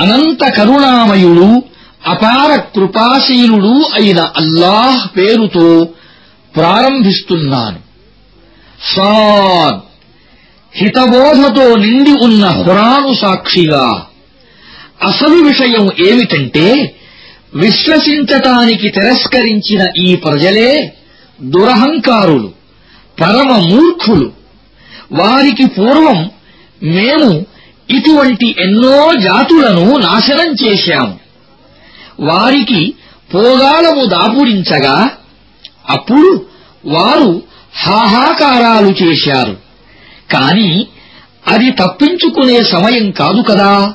అనంత కరుణామయుడు అపార కృపాశీలుడు అయిన అల్లాహ్ పేరుతో ప్రారంభిస్తున్నాను. సాద్. హితబోధతో నిండి ఉన్న హురాను సాక్షిగా. అసలు విషయం ఏమిటంటే విశ్వసించటానికి తిరస్కరించిన ఈ ప్రజలే దురహంకారులు పరమ మూర్ఖులు వారికి పూర్వం మేము ఇటువంటి ఎన్నో జాతులను నాశనం చేశాము. వారికి పోగాలము దాపురించగా అప్పుడు వారు హాహాకారాలు చేశారు. కాని అది తప్పించుకునే సమయం కాదు కదా.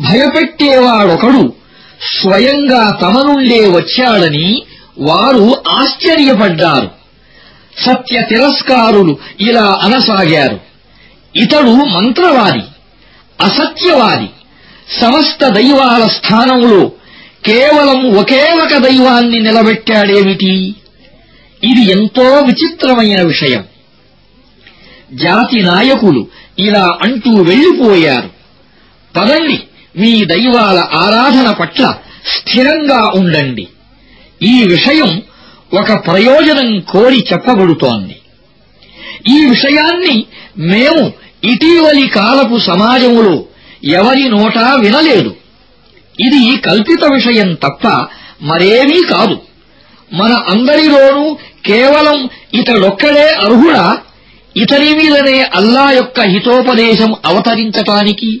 భయపెట్టేవాడొకడు స్వయంగా తమ నుండే వచ్చాడని వారు ఆశ్చర్యపడ్డారు. సత్య తిరస్కారులు ఇలా అనసాగారు. ఇతడు మంత్రవాది అసత్యవాది. సమస్త దైవాల స్థానంలో కేవలం ఒకే ఒక దైవాన్ని నిలబెట్టాడేమిటి? ఇది ఎంతో విచిత్రమైన విషయం. జాతి నాయకులు ఇలా అంటూ వెళ్ళిపోయారు పదండి. మీ దైవాల ఆరాధన పట్ల స్థిరంగా ఉండండి. ఈ విషయం ఒక ప్రయోజనం కోరి చెప్పబడుతోంది. ఈ విషయాన్ని మేము ఇటీవలి కాలపు సమాజంలో ఎవరి నోటా వినలేదు. ఇది కల్పిత విషయం తప్ప మరేమీ కాదు. మన అందరిలోనూ కేవలం ఇతడొక్కడే అర్హుడా? ఇతని మీదనే అల్లా యొక్క హితోపదేశం అవతరించటానికి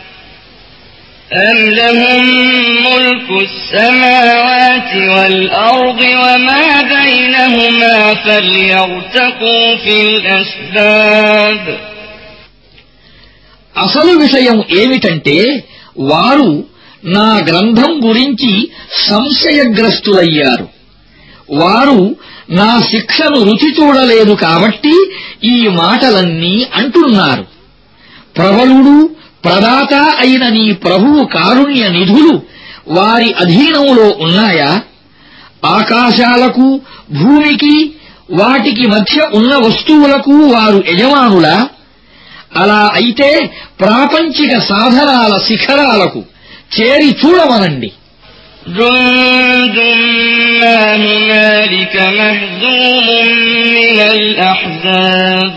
أم لهم ملك السماوات والأرض وما بينهما فليرتقوا في الأسباب అసలు విషయం ఏమిటంటే వారు నా గ్రంథం గురించి సంశయగ్రస్తులయ్యారు వారు నా శిక్షను రుచి చూడలేదు కాబట్టి ఈ మాటలన్నీ అంటున్నారు ప్రబలుడు ప్రదాత అయిన నీ ప్రభువు కారుణ్య నిధులు వారి అధీనంలో ఉన్నాయా ఆకాశాలకు భూమికి వాటికి మధ్య ఉన్న వస్తువులకు వారు యజమానులా అలా అయితే ప్రాపంచిక సాధనాల శిఖరాలకు చేరి చూడమనండి جند ما هنالك مهزوم من الأحزاب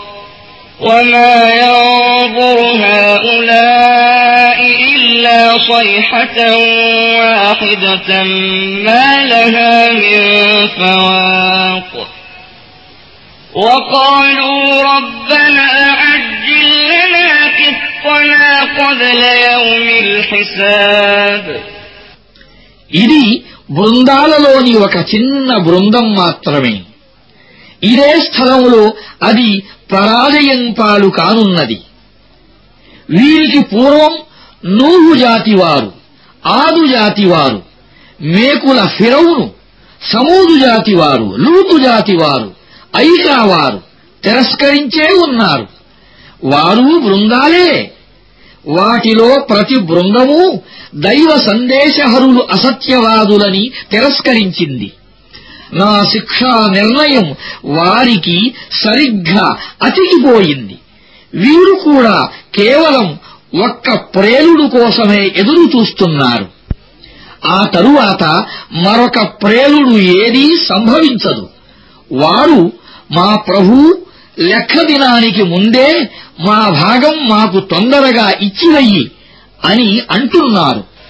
وما ينظر هؤلاء إلا إلا صيحة واحدة ما لها من فواق وقالوا ربنا عجل لنا قطنا قبل يوم الحساب ఇది బృందాలలోని ఒక చిన్న బృందం మాత్రమే ఇదే స్థలంలో అది పరాజయం పాలు కానున్నది. వీరికి పూర్వం నూహు జాతివారు ఆదు జాతివారు మేకుల ఫిరౌను సమూదు జాతివారు లూతు జాతివారు ఐకావారు తిరస్కరించే ఉన్నారు. వారు బృందాలే. వాటిలో ప్రతి బృందము దైవ సందేశహరులు అసత్యవాదులని తిరస్కరించింది. నా శిక్షా నిర్ణయం వారికి సరిగ్గా అతికిపోయింది. వీరు కూడా కేవలం ఒక్క ప్రేలుడు కోసమే ఎదురు చూస్తున్నారు. ఆ తరువాత మరొక ప్రేలుడు ఏదీ సంభవించదు. వారు మా ప్రభు లెక్క దినానికి ముందే మా భాగం మాకు తొందరగా ఇచ్చివయ్యి అని అంటున్నారు.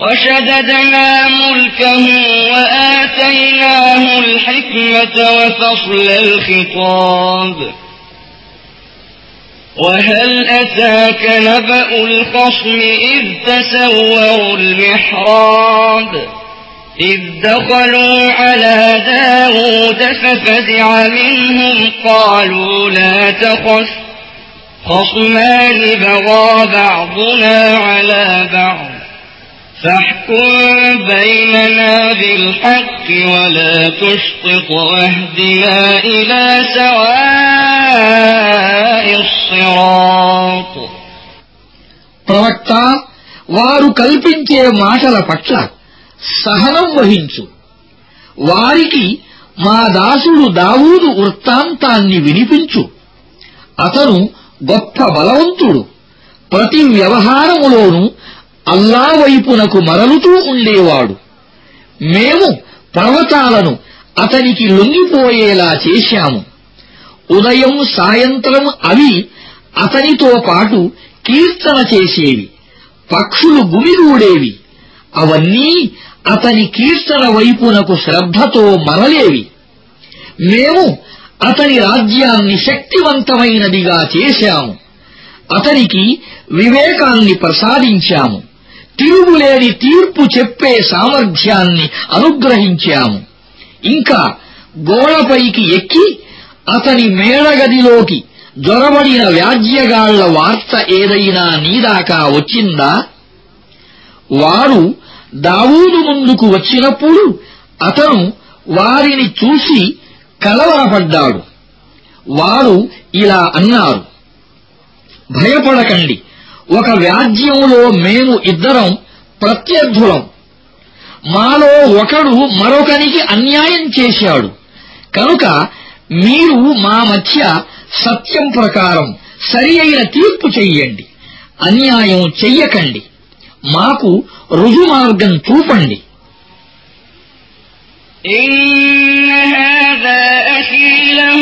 وشددنا ملكه وآتيناه الحكمة وفصل الخطاب. وهل أتاك نبأ الخصم إذ تسوروا المحراب؟ إذ دخلوا على داود ففزع منهم قالوا لا تخف خصمان بغى بعضنا على بعض. فاحكم بيننا بالحق ولا تشطط واهدنا إلى سواء الصراط ప్రవక్త వారు కల్పించే మాటల పట్ల సహనం వహించు వారికి మా దాసుడు దావూదు వృత్తాంతాన్ని వినిపించు అతను గొప్ప బలవంతుడు ప్రతి వ్యవహారములోనూ అల్లా వైపునకు మరలుతూ ఉండేవాడు. మేము పర్వతాలను అతనికి లొంగిపోయేలా చేశాము. ఉదయం సాయంత్రం అవి అతనితో పాటు కీర్తన చేసేవి. పక్షులు గుమిగూడేవి అవన్నీ అతని కీర్తన వైపునకు శ్రద్ధతో మరలేవి. మేము అతని రాజ్యాన్ని శక్తివంతమైనదిగా చేశాము. అతనికి వివేకాన్ని ప్రసాదించాము. తిరుగులేని తీర్పు చెప్పే సామర్థ్యాన్ని అనుగ్రహించాము. ఇంకా గోడపైకి ఎక్కి అతని మేడగదిలోకి జొరబడిన వ్యాజ్యగాళ్ళ వార్త ఏదైనా నీదాకా వచ్చిందా? వారు దావూదు ముందుకు వచ్చినప్పుడు అతను వారిని చూసి కలవరపడ్డాడు. వారు ఇలా అన్నారు భయపడకండి ఒక వ్యాజ్యంలో మేము ఇద్దరం ప్రత్యర్థులం మాలో ఒకడు మరొకనికి అన్యాయం చేశాడు కనుక మీరు మా మధ్య సత్యం ప్రకారం సరి అయిన తీర్పు చెయ్యండి అన్యాయం చెయ్యకండి మాకు రుజుమార్గం చూపండి إن هذا أخي له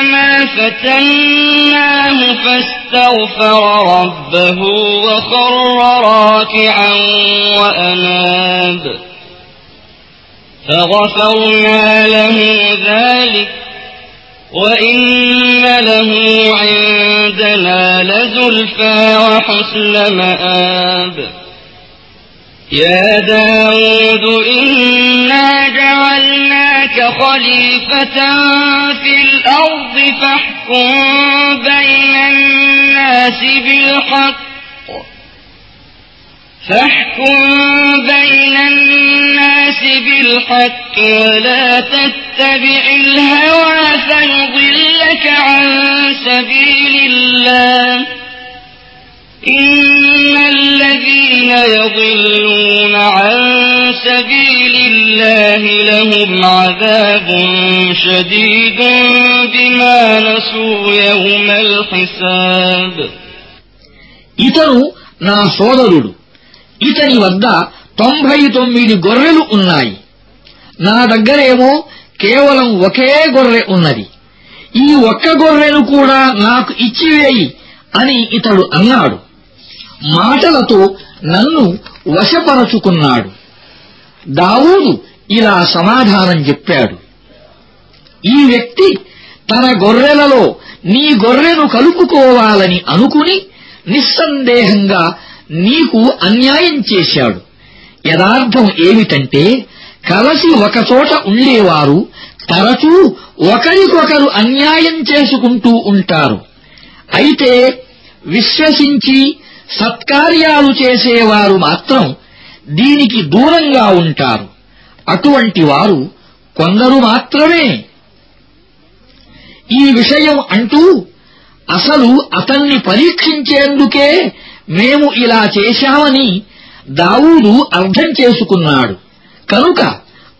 أنما فتناه فاستغفر ربه وخر راكعا وأناب. فغفرنا له ذلك وإن له عندنا لزلفى وحسن مآب. يا داود إنا جعلناك خليفة في الأرض فاحكم بين الناس بالحق. فاحكم بين الناس بالحق ولا تتبع الهوى فيضلك عن سبيل الله. إن الذين يضلون عن سبيل الله لهم عذاب شديد بما نسوا يوم الحساب ఇతను నా సోదరుడు ఇతని వద్ద తొంభై తొమ్మిది గొర్రెలు ఉన్నాయి నా దగ్గరేమో కేవలం ఒకే గొర్రె ఉన్నది ఈ ఒక్క గొర్రెను కూడా నాకు ఇచ్చివేయి అని ఇతడు అన్నాడు మాటలతో నన్ను వశపరచుకున్నాడు. దావూదు ఇలా సమాధానం చెప్పాడు. ఈ వ్యక్తి తన గొర్రెలలో నీ గొర్రెను కలుపుకోవాలని అనుకుని నిస్సందేహంగా నీకు అన్యాయం చేశాడు. యదార్థం ఏమిటంటే కలసి ఒకచోట ఉండేవారు తరచూ ఒకరికొకరు అన్యాయం చేసుకుంటూ ఉంటారు. అయితే విశ్వసించి సత్కార్యాలు చేసేవారు మాత్రం దీనికి దూరంగా ఉంటారు. అటువంటి వారు కొందరు మాత్రమే. ఈ విషయం అంటూ అసలు అతన్ని పరీక్షించేందుకే మేము ఇలా చేశామని దావూదు అర్థం చేసుకున్నాడు. కనుక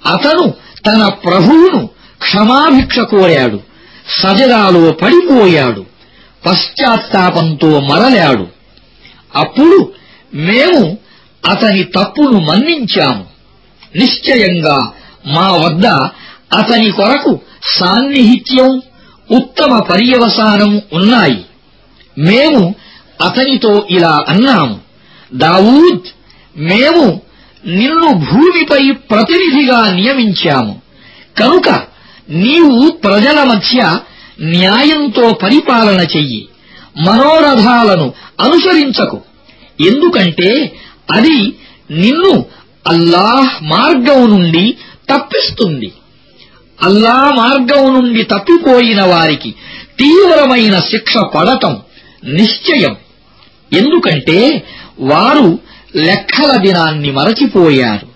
అతను తన ప్రభువును క్షమాభిక్ష కోరాడు. సజరాలో పడిపోయాడు. పశ్చాత్తాపంతో మరలాడు. అప్పుడు మేము అతని తప్పును మన్నించాము. నిశ్చయంగా మా వద్ద అతని కొరకు సాన్నిహిత్యం ఉత్తమ పర్యవసానం ఉన్నాయి. మేము అతనితో ఇలా అన్నాము దావూద్ మేము నిన్ను భూమిపై ప్రతినిధిగా నియమించాము. కనుక నీవు ప్రజల మధ్య న్యాయంతో పరిపాలన చెయ్యి. మనోరథాలను అనుసరించకు. ఎందుకంటే అది నిన్ను అల్లాహ్ మార్గం నుండి తప్పిస్తుంది. అల్లా మార్గం నుండి తప్పిపోయిన వారికి తీవ్రమైన శిక్ష పడటం నిశ్చయం. ఎందుకంటే వారు లెక్కల దినాన్ని మరచిపోయారు.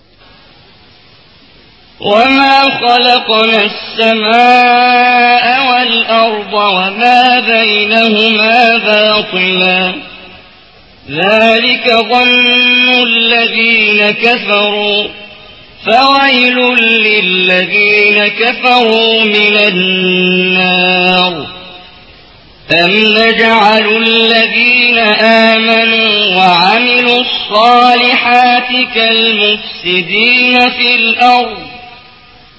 وما خلقنا السماء والأرض وما بينهما باطلا ذلك ظن الذين كفروا فويل للذين كفروا من النار أم نجعل الذين آمنوا وعملوا الصالحات كالمفسدين في الأرض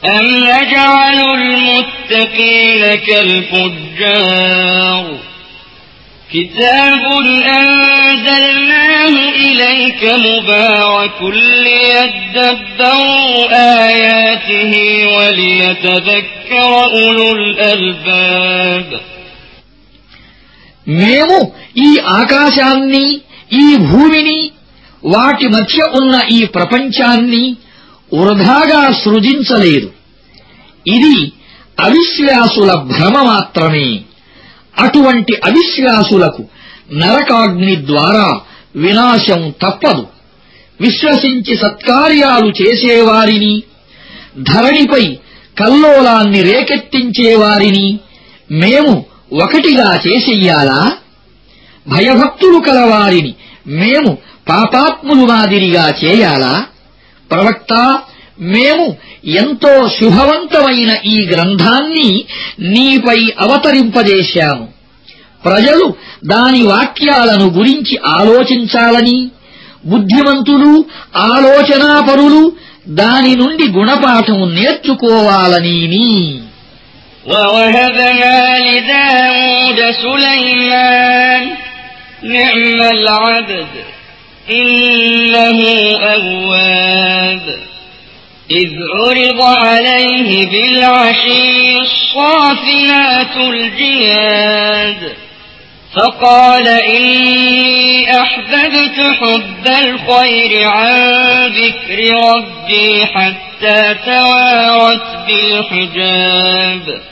أم نجعل المتقين كالفجار كتاب أنزلناه إليك مبارك ليدبروا آياته وليتذكر أولو الألباب మేము ఈ ఆకాశాన్ని ఈ భూమిని వాటి మధ్య ఉన్న ఈ ప్రపంచాన్ని వృధాగా సృజించలేదు. ఇది అవిశ్వాసుల భ్రమ మాత్రమే. అటువంటి అవిశ్వాసులకు నరకాగ్ని ద్వారా వినాశం తప్పదు. విశ్వసించి సత్కార్యాలు చేసేవారిని ధరణిపై కల్లోలాన్ని రేకెత్తించేవారిని మేము ఒకటిగా చేసెయ్యాలా భయభక్తులు కలవారిని మేము పాపాత్ములు మాదిరిగా చేయాలా? ప్రవక్త మేము ఎంతో శుభవంతమైన ఈ గ్రంథాన్ని నీపై అవతరింపజేశాము ప్రజలు దాని వాక్యాలను గురించి ఆలోచించాలని బుద్ధిమంతులు ఆలోచనాపరులు దాని నుండి గుణపాఠం నేర్చుకోవాలని ووهبنا لداود سليمان نعم العبد إنه أواب. إذ عرض عليه بالعشي الصافنات الجياد. فقال إني أحببت حب الخير عن ذكر ربي حتى توارت بالحجاب.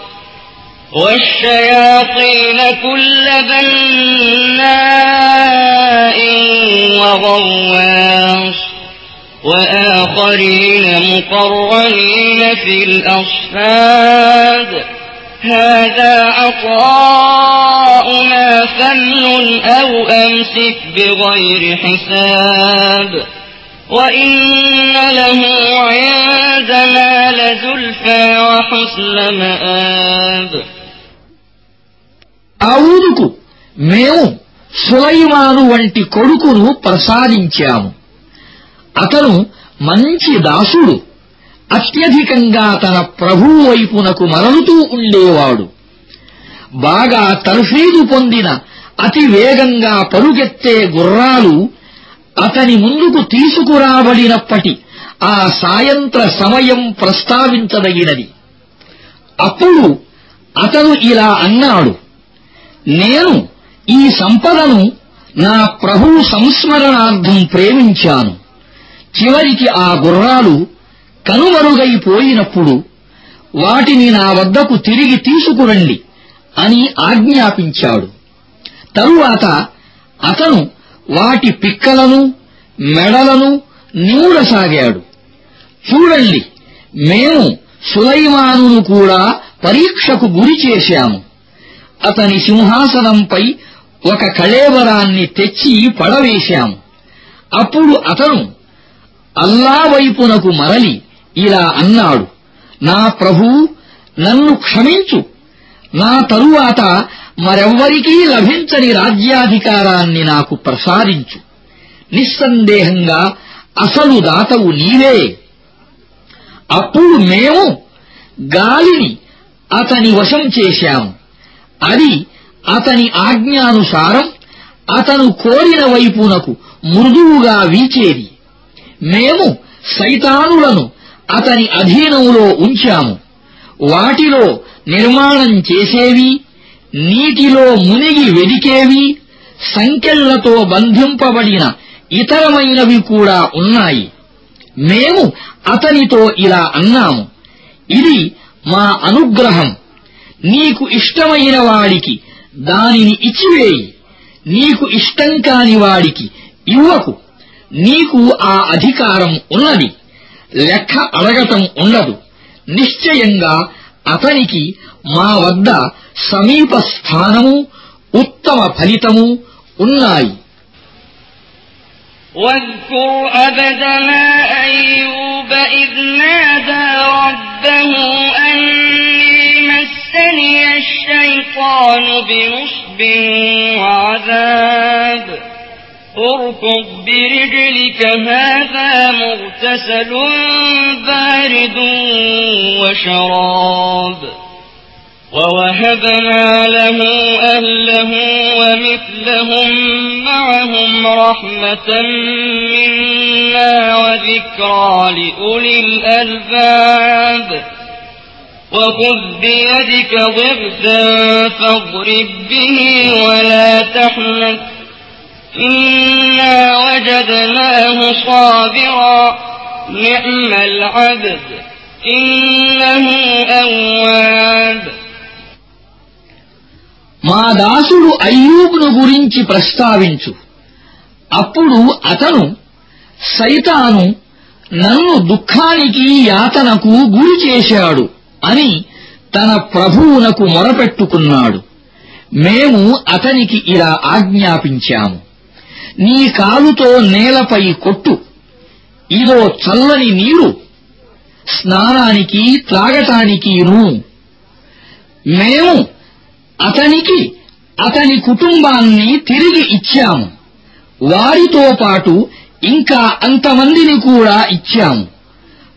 والشياطين كل بناء وغواص وآخرين مقرنين في الأصفاد هذا عطاؤنا فمن أو أمسك بغير حساب وإن له عندنا لزلفى وحسن مآب మేము సులైమాను వంటి కొడుకును ప్రసాదించాము. అతను మంచి దాసుడు. అత్యధికంగా తన ప్రభువు వైపునకు మరలుతూ ఉండేవాడు. బాగా తర్ఫీదు పొందిన అతి వేగంగా పరుగెత్తే గుర్రాలు అతని ముందుకు తీసుకురాబడినప్పటి ఆ సాయంత్ర సమయం ప్రస్తావించదగినది. అప్పుడు అతను ఇలా అన్నాడు నేను ఈ సంపదను నా ప్రభువు సంస్మరణార్థం ప్రేమించాను. చివరికి ఆ గుర్రాలు కనుమరుగైపోయినప్పుడు వాటిని నా వద్దకు తిరిగి తీసుకురండి అని ఆజ్ఞాపించాడు. తరువాత అతను వాటి పిక్కలను మెడలను నూడసాగాడు చూడండి మేము సులైమానును కూడా పరీక్షకు గురి చేశాము. అతని సింహాసనంపై ఒక కళేబరాన్ని తెచ్చి పడవేశాము. అప్పుడు అతను అల్లా వైపునకు మరలి ఇలా అన్నాడు నా ప్రభూ నన్ను క్షమించు. నా తరువాత మరెవ్వరికీ లభించని రాజ్యాధికారాన్ని నాకు ప్రసాదించు. నిస్సందేహంగా అసలు దాతవు నీవే. అప్పుడు మేము గాలిని అతని వశం చేశాము. అది అతని ఆజ్ఞానుసారం అతను కోరిన వైపునకు మృదువుగా వీచేది. మేము సైతానులను అతని అధీనంలో ఉంచాము. వాటిలో నిర్మాణం చేసేవి నీటిలో మునిగి వెదికేవి సంకెళ్ళతో బంధింపబడిన ఇతరమైనవి కూడా ఉన్నాయి. మేము అతనితో ఇలా అన్నాము. ఇది మా అనుగ్రహం. నీకు ఇష్టమైన వాడికి దానిని ఇచ్చివేయి నీకు ఇష్టం కాని వాడికి ఇవ్వకు నీకు ఆ అధికారం ఉన్నది లెక్క అడగటం ఉండదు నిశ్చయంగా అతనికి మా వద్ద సమీప స్థానము ఉత్తమ ఫలితము ఉన్నాయి واذكر أبدنا أيوب إذ نادى ربه أني مسني الشيطان بنصب وعذاب. اركض برجلك هذا مغتسل بارد وشراب. ووهبنا له أهله ومثلهم معهم رحمة منا وذكرى لأولي الألباب. وخذ بيدك ضغثا فاضرب به ولا تحنث إنا وجدناه صابرا نعم العبد إنه أواب మా దాసుడు అయ్యూబును గురించి ప్రస్తావించు అప్పుడు అతను సైతాను నన్ను దుఃఖానికి యాతనకు గురి చేశాడు అని తన ప్రభువునకు మొరపెట్టుకున్నాడు. మేము అతనికి ఇలా ఆజ్ఞాపించాము. నీ కాలుతో నేలపై కొట్టు. ఇదో చల్లని నీరు. స్నానానికి త్రాగటానికిను మేము అతనికి అతని కుటుంబాన్ని తిరిగి ఇచ్చాము. వారితో పాటు ఇంకా అంతమందిని కూడా ఇచ్చాము.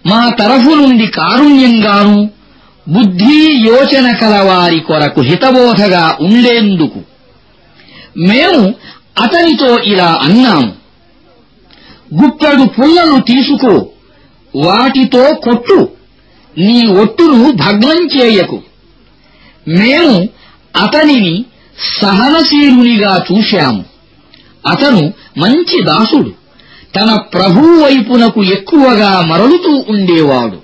మా తరఫు నుండి కారుణ్యంగాను బుద్ధి యోచన కలవారి కొరకు హితబోధగా ఉండేందుకు. మేము అతనితో ఇలా అన్నాము. గుప్పెడు పుల్లను తీసుకో వాటితో కొట్టు నీ ఒట్టును భగ్నం చేయకు. మేము అతనిని సహనశీలునిగా చూశాము. అతను మంచి దాసుడు తన ప్రభువు వైపునకు ఎక్కువగా మరలుతూ ఉండేవాడు.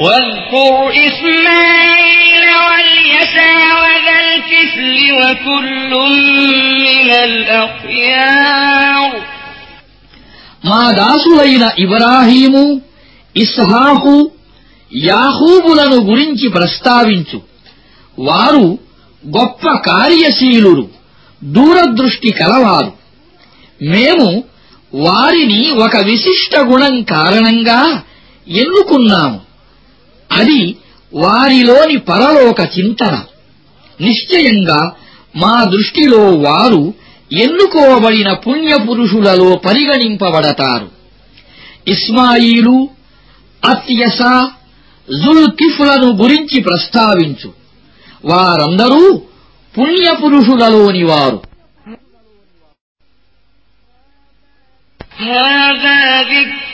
واذكر إسماعيل واليسع وذا الكفل وكل من الأخيار మా దాసులైన ఇబ్రాహీము ఇస్హాకు యాహూబులను గురించి ప్రస్తావించు వారు గొప్ప కార్యశీలురు దూరదృష్టి కలవారు మేము వారిని ఒక విశిష్ట గుణం కారణంగా ఎన్నుకున్నాము అది వారిలోని పరలోక చింతన నిశ్చయంగా మా దృష్టిలో వారు ఎన్నుకోబడిన పుణ్యపురుషులలో పరిగణింపబడతారు ఇస్మాయిలు అత్యస జుల్కిఫ్లను గురించి ప్రస్తావించు వారందరూ పుణ్యపురుషులలోని వారు هذا ذكر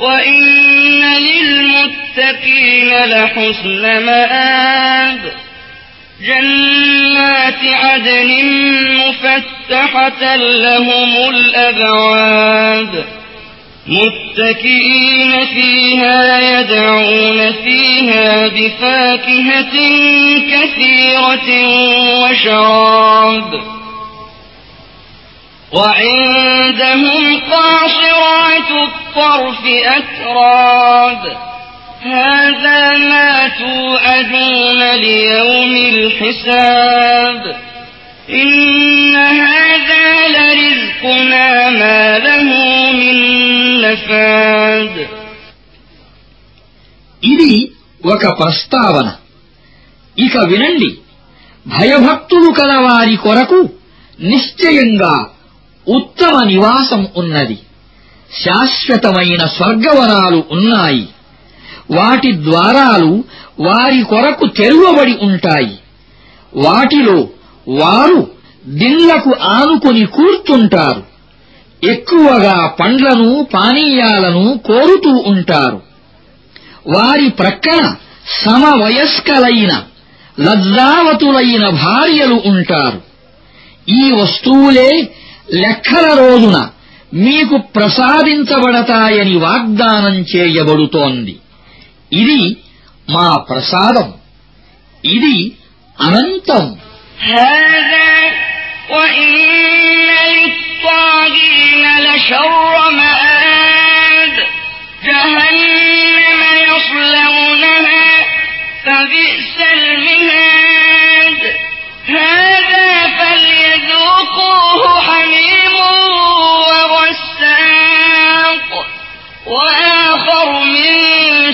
وإن للمتقين لحسن مآب جنات عدن مفتحة لهم الأبواب متكئين فيها يدعون فيها بفاكهة كثيرة وشراب وعندهم قاصرات الطرف أتراب هذا ما توعدون ليوم الحساب إن هذا لرزقنا ما له من نفاد ఇది ఒక ప్రస్తావన ఇక వినండి భయభక్తులు కలవారి కొరకు నిశ్చయంగా ఉత్తమ నివాసం ఉన్నది శాశ్వతమైన స్వర్గవనాలు ఉన్నాయి. వాటి ద్వారాలు వారి కొరకు తెరువబడి ఉంటాయి. వాటిలో వారు దిళ్ళకు ఆనుకొని కూర్చుంటారు. ఎక్కువగా పండ్లను పానీయాలను కోరుతూ ఉంటారు. వారి ప్రక్కన సమవయస్కలైన లజ్జావతులైన భార్యలు ఉంటారు. ఈ వస్తువులే లెక్కల రోజున మీకు ప్రసాదించబడతాయని వాగ్దానం చేయబడుతోంది ఇది మా ప్రసాదం ఇది అనంతం هذا وإن للطاغين لشر مآب جهنم يصلونها فبئس المهاد هذا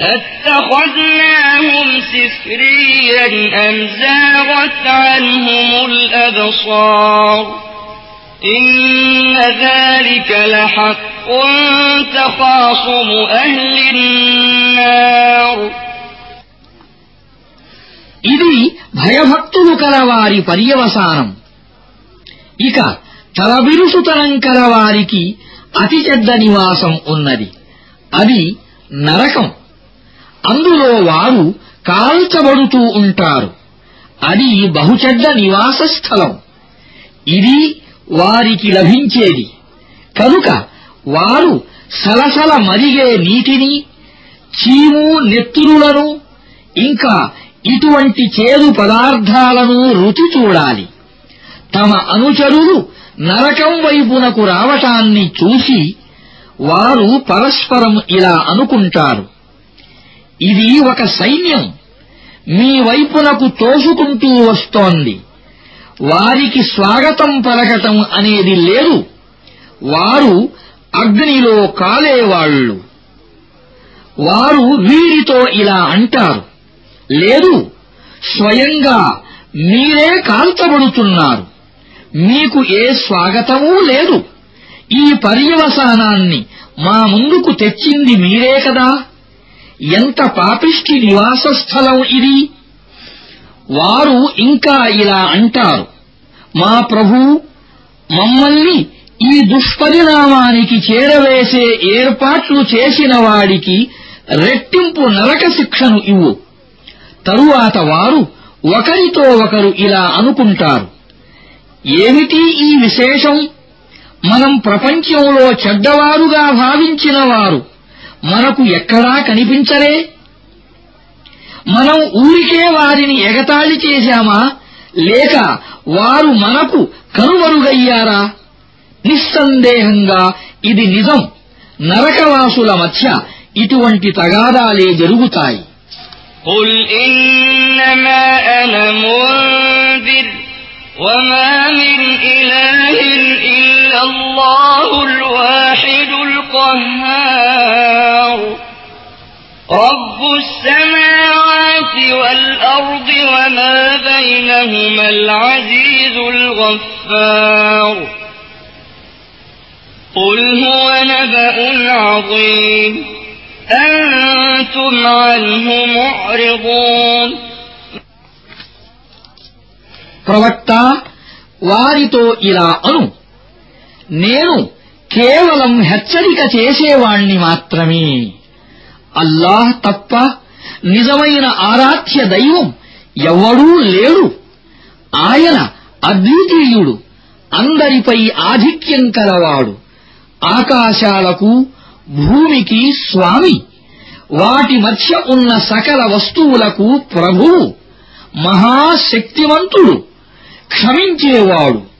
أتخذناهم سخريا أم زاغت عنهم الأبصار إن ذلك لحق تخاصم أهل النار ఇది భయభక్తులు కలవారి పర్యవసానం ఇక తలబిరుసుతనం కలవారికి అతి చెడ్డ నివాసం ఉన్నది అది నరకం అందులో వారు కాల్చబడుతూ ఉంటారు. అది బహుచెడ్డ నివాస స్థలం ఇది వారికి లభించేది. కనుక వారు సలసల మరిగే నీటిని చీము నెత్తురులను ఇంకా ఇటువంటి చేదు పదార్థాలను రుచి చూడాలి. తమ అనుచరులు నరకం వైపునకు రావటాన్ని చూసి వారు పరస్పరం ఇలా అనుకుంటారు. ఇది ఒక సైన్యం. మీ వైపునకు తోసుకుంటూ వస్తోంది. వారికి స్వాగతం పలకటం అనేది లేదు. వారు అగ్నిలో కాలేవాళ్ళు వారు వీరితో ఇలా అంటారు. లేదు స్వయంగా మీరే కాల్చబడుతున్నారు. మీకు ఏ స్వాగతమూ లేదు. ఈ పర్యవసానాన్ని మా ముందుకు తెచ్చింది మీరే కదా? ఎంత పాపిష్టి నివాస స్థలం ఇది? వారు ఇంకా ఇలా అంటారు మా ప్రభూ మమ్మల్ని ఈ దుష్పరిణామానికి చేరవేసే ఏర్పాట్లు చేసిన వాడికి రెట్టింపు నరక శిక్షను ఇవ్వు. తరువాత వారు ఒకరితో ఒకరు ఇలా అనుకుంటారు ఏమిటి ఈ విశేషం? మనం ప్రపంచంలో చెడ్డవారుగా భావించిన వారు మనకు ఎక్కడా కనిపించరే మనం ఊరికే వారిని ఎగతాళి చేశామా లేక వారు మనకు కనుమరుగయ్యారా నిస్సందేహంగా ఇది నిజం నరకవాసుల మధ్య ఇటువంటి తగాదాలే జరుగుతాయి قل إنما أنا منذر وما من إله إلا الله الواحد القهار رب السماوات والأرض وما بينهما العزيز الغفار قل هو نبأ عظيم أنتم عنه معرضون ప్రవక్త వారితో ఇలా అను నేను కేవలం హెచ్చరిక చేసేవాణ్ణి మాత్రమే. అల్లాహ్ తప్ప నిజమైన ఆరాధ్య దైవం ఎవడూ లేడు. ఆయన అద్వితీయుడు అందరిపై ఆధిక్యం కలవాడు. ఆకాశాలకు భూమికి స్వామి వాటి మధ్య ఉన్న సకల వస్తువులకు ప్రభువు మహాశక్తివంతుడు క్షమించేవాడు.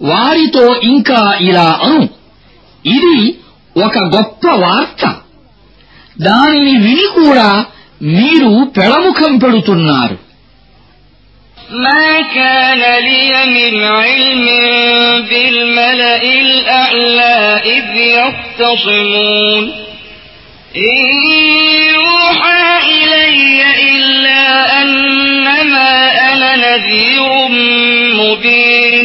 వారితో ఇంకా ఇలా అను ఇది ఒక గొప్ప వార్త దానిని విని కూడా మీరు పెళముఖం పెడుతున్నారు ما كان لي من علم بالملأ الأعلى إذ يختصمون إن يوحى إلي إلا أنما أنا نذير مبين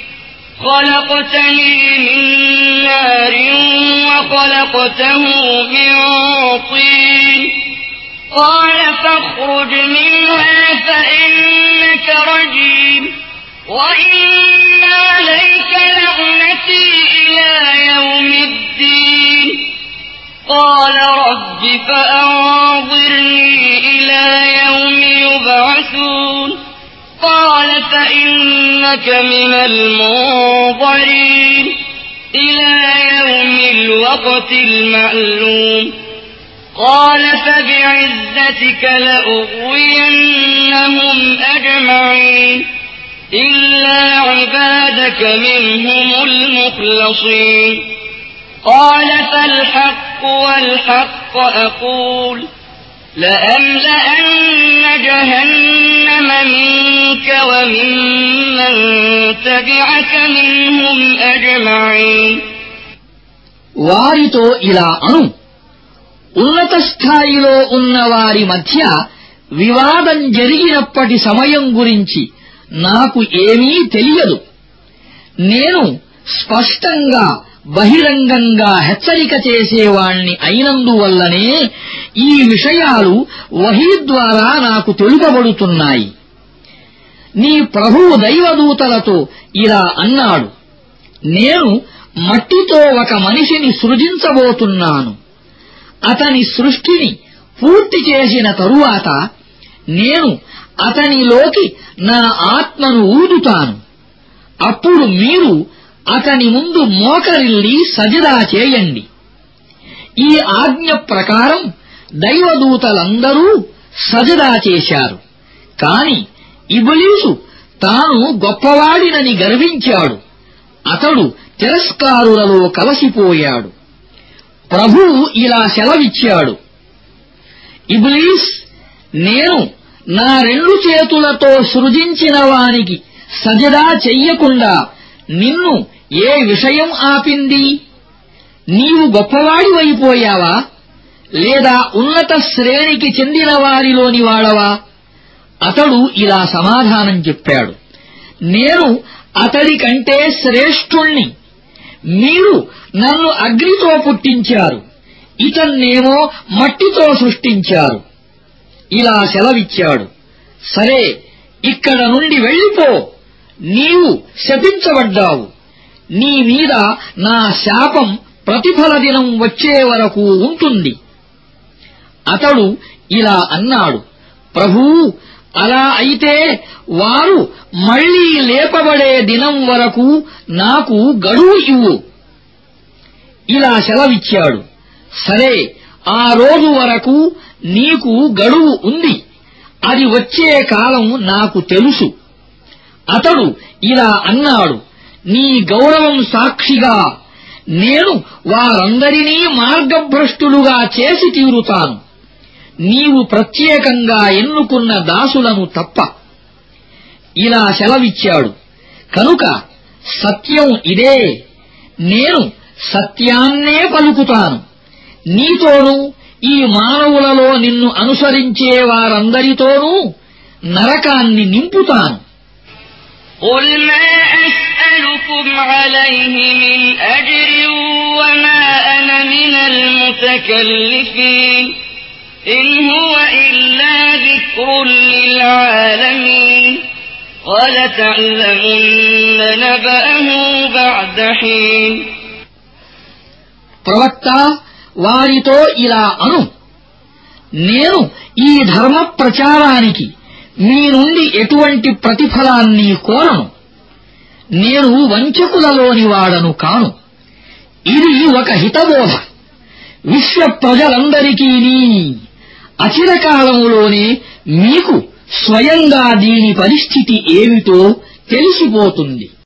خلقتني من نار وخلقته من طين. قال فاخرج منها فإنك رجيم. وإن عليك لعنتي إلى يوم الدين. قال رب فأنظرني إلى يوم يبعثون. قال فإنك من المنظرين إلى يوم الوقت المعلوم قال فبعزتك لأغوينهم أجمعين إلا عبادك منهم المخلصين. قال فالحق والحق أقول لأملأن جهنم منك وممن تبعك منهم أجمعين వారితో ఇలా అను ఉన్నత స్థాయిలో ఉన్న వారి మధ్య వివాదం జరిగినప్పటి సమయం గురించి నాకు ఏమీ తెలియదు నేను స్పష్టంగా బహిరంగంగా హెచ్చరిక చేసేవాణ్ణి అయినందువల్లనే ఈ విషయాలు వహీ ద్వారా నాకు తెలుపబడుతున్నాయి. నీ ప్రభువు దైవదూతలతో ఇలా అన్నాడు. నేను మట్టితో ఒక మనిషిని సృజించబోతున్నాను. అతని సృష్టిని పూర్తి చేసిన తరువాత నేను అతనిలోకి నా ఆత్మను ఊదుతాను. అప్పుడు మీరు అతని ముందు మోకరిల్లి సజదా చేయండి. ఈ ఆజ్ఞ ప్రకారం దైవదూతలందరూ సజదా చేశారు. కాని ఇబులీసు తాను గొప్పవాడినని గర్వించాడు. అతడు తిరస్కారులలో కలసిపోయాడు. ప్రభువు ఇలా సెలవిచ్చాడు. ఇబ్లీస్ నేను నా రెండు చేతులతో సృజించిన వానికి సజదా చెయ్యకుండా నిన్ను ఏ విషయం ఆపింది? నీవు గొప్పవాడివైపోయావా? లేదా ఉన్నత శ్రేణికి చెందిన వారిలోని వాడవా? అతడు ఇలా సమాధానం చెప్పాడు. నేను అతడి కంటే శ్రేష్ఠుణ్ణి. మీరు నన్ను అగ్నితో పుట్టించారు. ఇతన్నేమో మట్టితో సృష్టించారు. ఇలా సెలవిచ్చాడు. సరే ఇక్కడ నుండి వెళ్ళిపో. నీవు శపించబడ్డావు. నీ మీద నా శాపం ప్రతిఫల దినం వచ్చే వరకు ఉంటుంది. అతడు ఇలా అన్నాడు. ప్రభూ అలా అయితే వారు మళ్ళీ లేపబడే దినం వరకు నాకు గడువు ఇవ్వు. ఇలా సెలవిచ్చాడు. సరే ఆ రోజు వరకు నీకు గడువు ఉంది. అది వచ్చే కాలం నాకు తెలుసు. అతడు ఇలా అన్నాడు నీ గౌరవం సాక్షిగా. నేను వారందరినీ మార్గభ్రష్టులుగా చేసి తీరుతాను. నీవు ప్రత్యేకంగా ఎన్నుకున్న దాసులను తప్ప. ఇలా సెలవిచ్చాడు. కనుక సత్యం ఇదే. నేను సత్యాన్నే పలుకుతాను. నీతోనూ ఈ మానవులలో నిన్ను అనుసరించే వారందరితోనూ నరకాన్ని నింపుతాను. قل ما أسألكم عليه من أجر وما أنا من المتكلفين إن هو إلا ذكر للعالمين ولتعلمن نبأه بعد حين ప్రవక్త వారితో ఇలా అను నేను ఈ ధర్మ ప్రచారానికి మీ నుండి ఎటువంటి ప్రతిఫలాన్ని కోరను? నేను వంచకులలోని వాడను కాను. ఇది ఒక హితబోధ. విశ్వ ప్రజలందరికీ అచిరకాలములోనే మీకు స్వయంగా దీని పరిస్థితి ఏమిటో తెలిసిపోతుంది.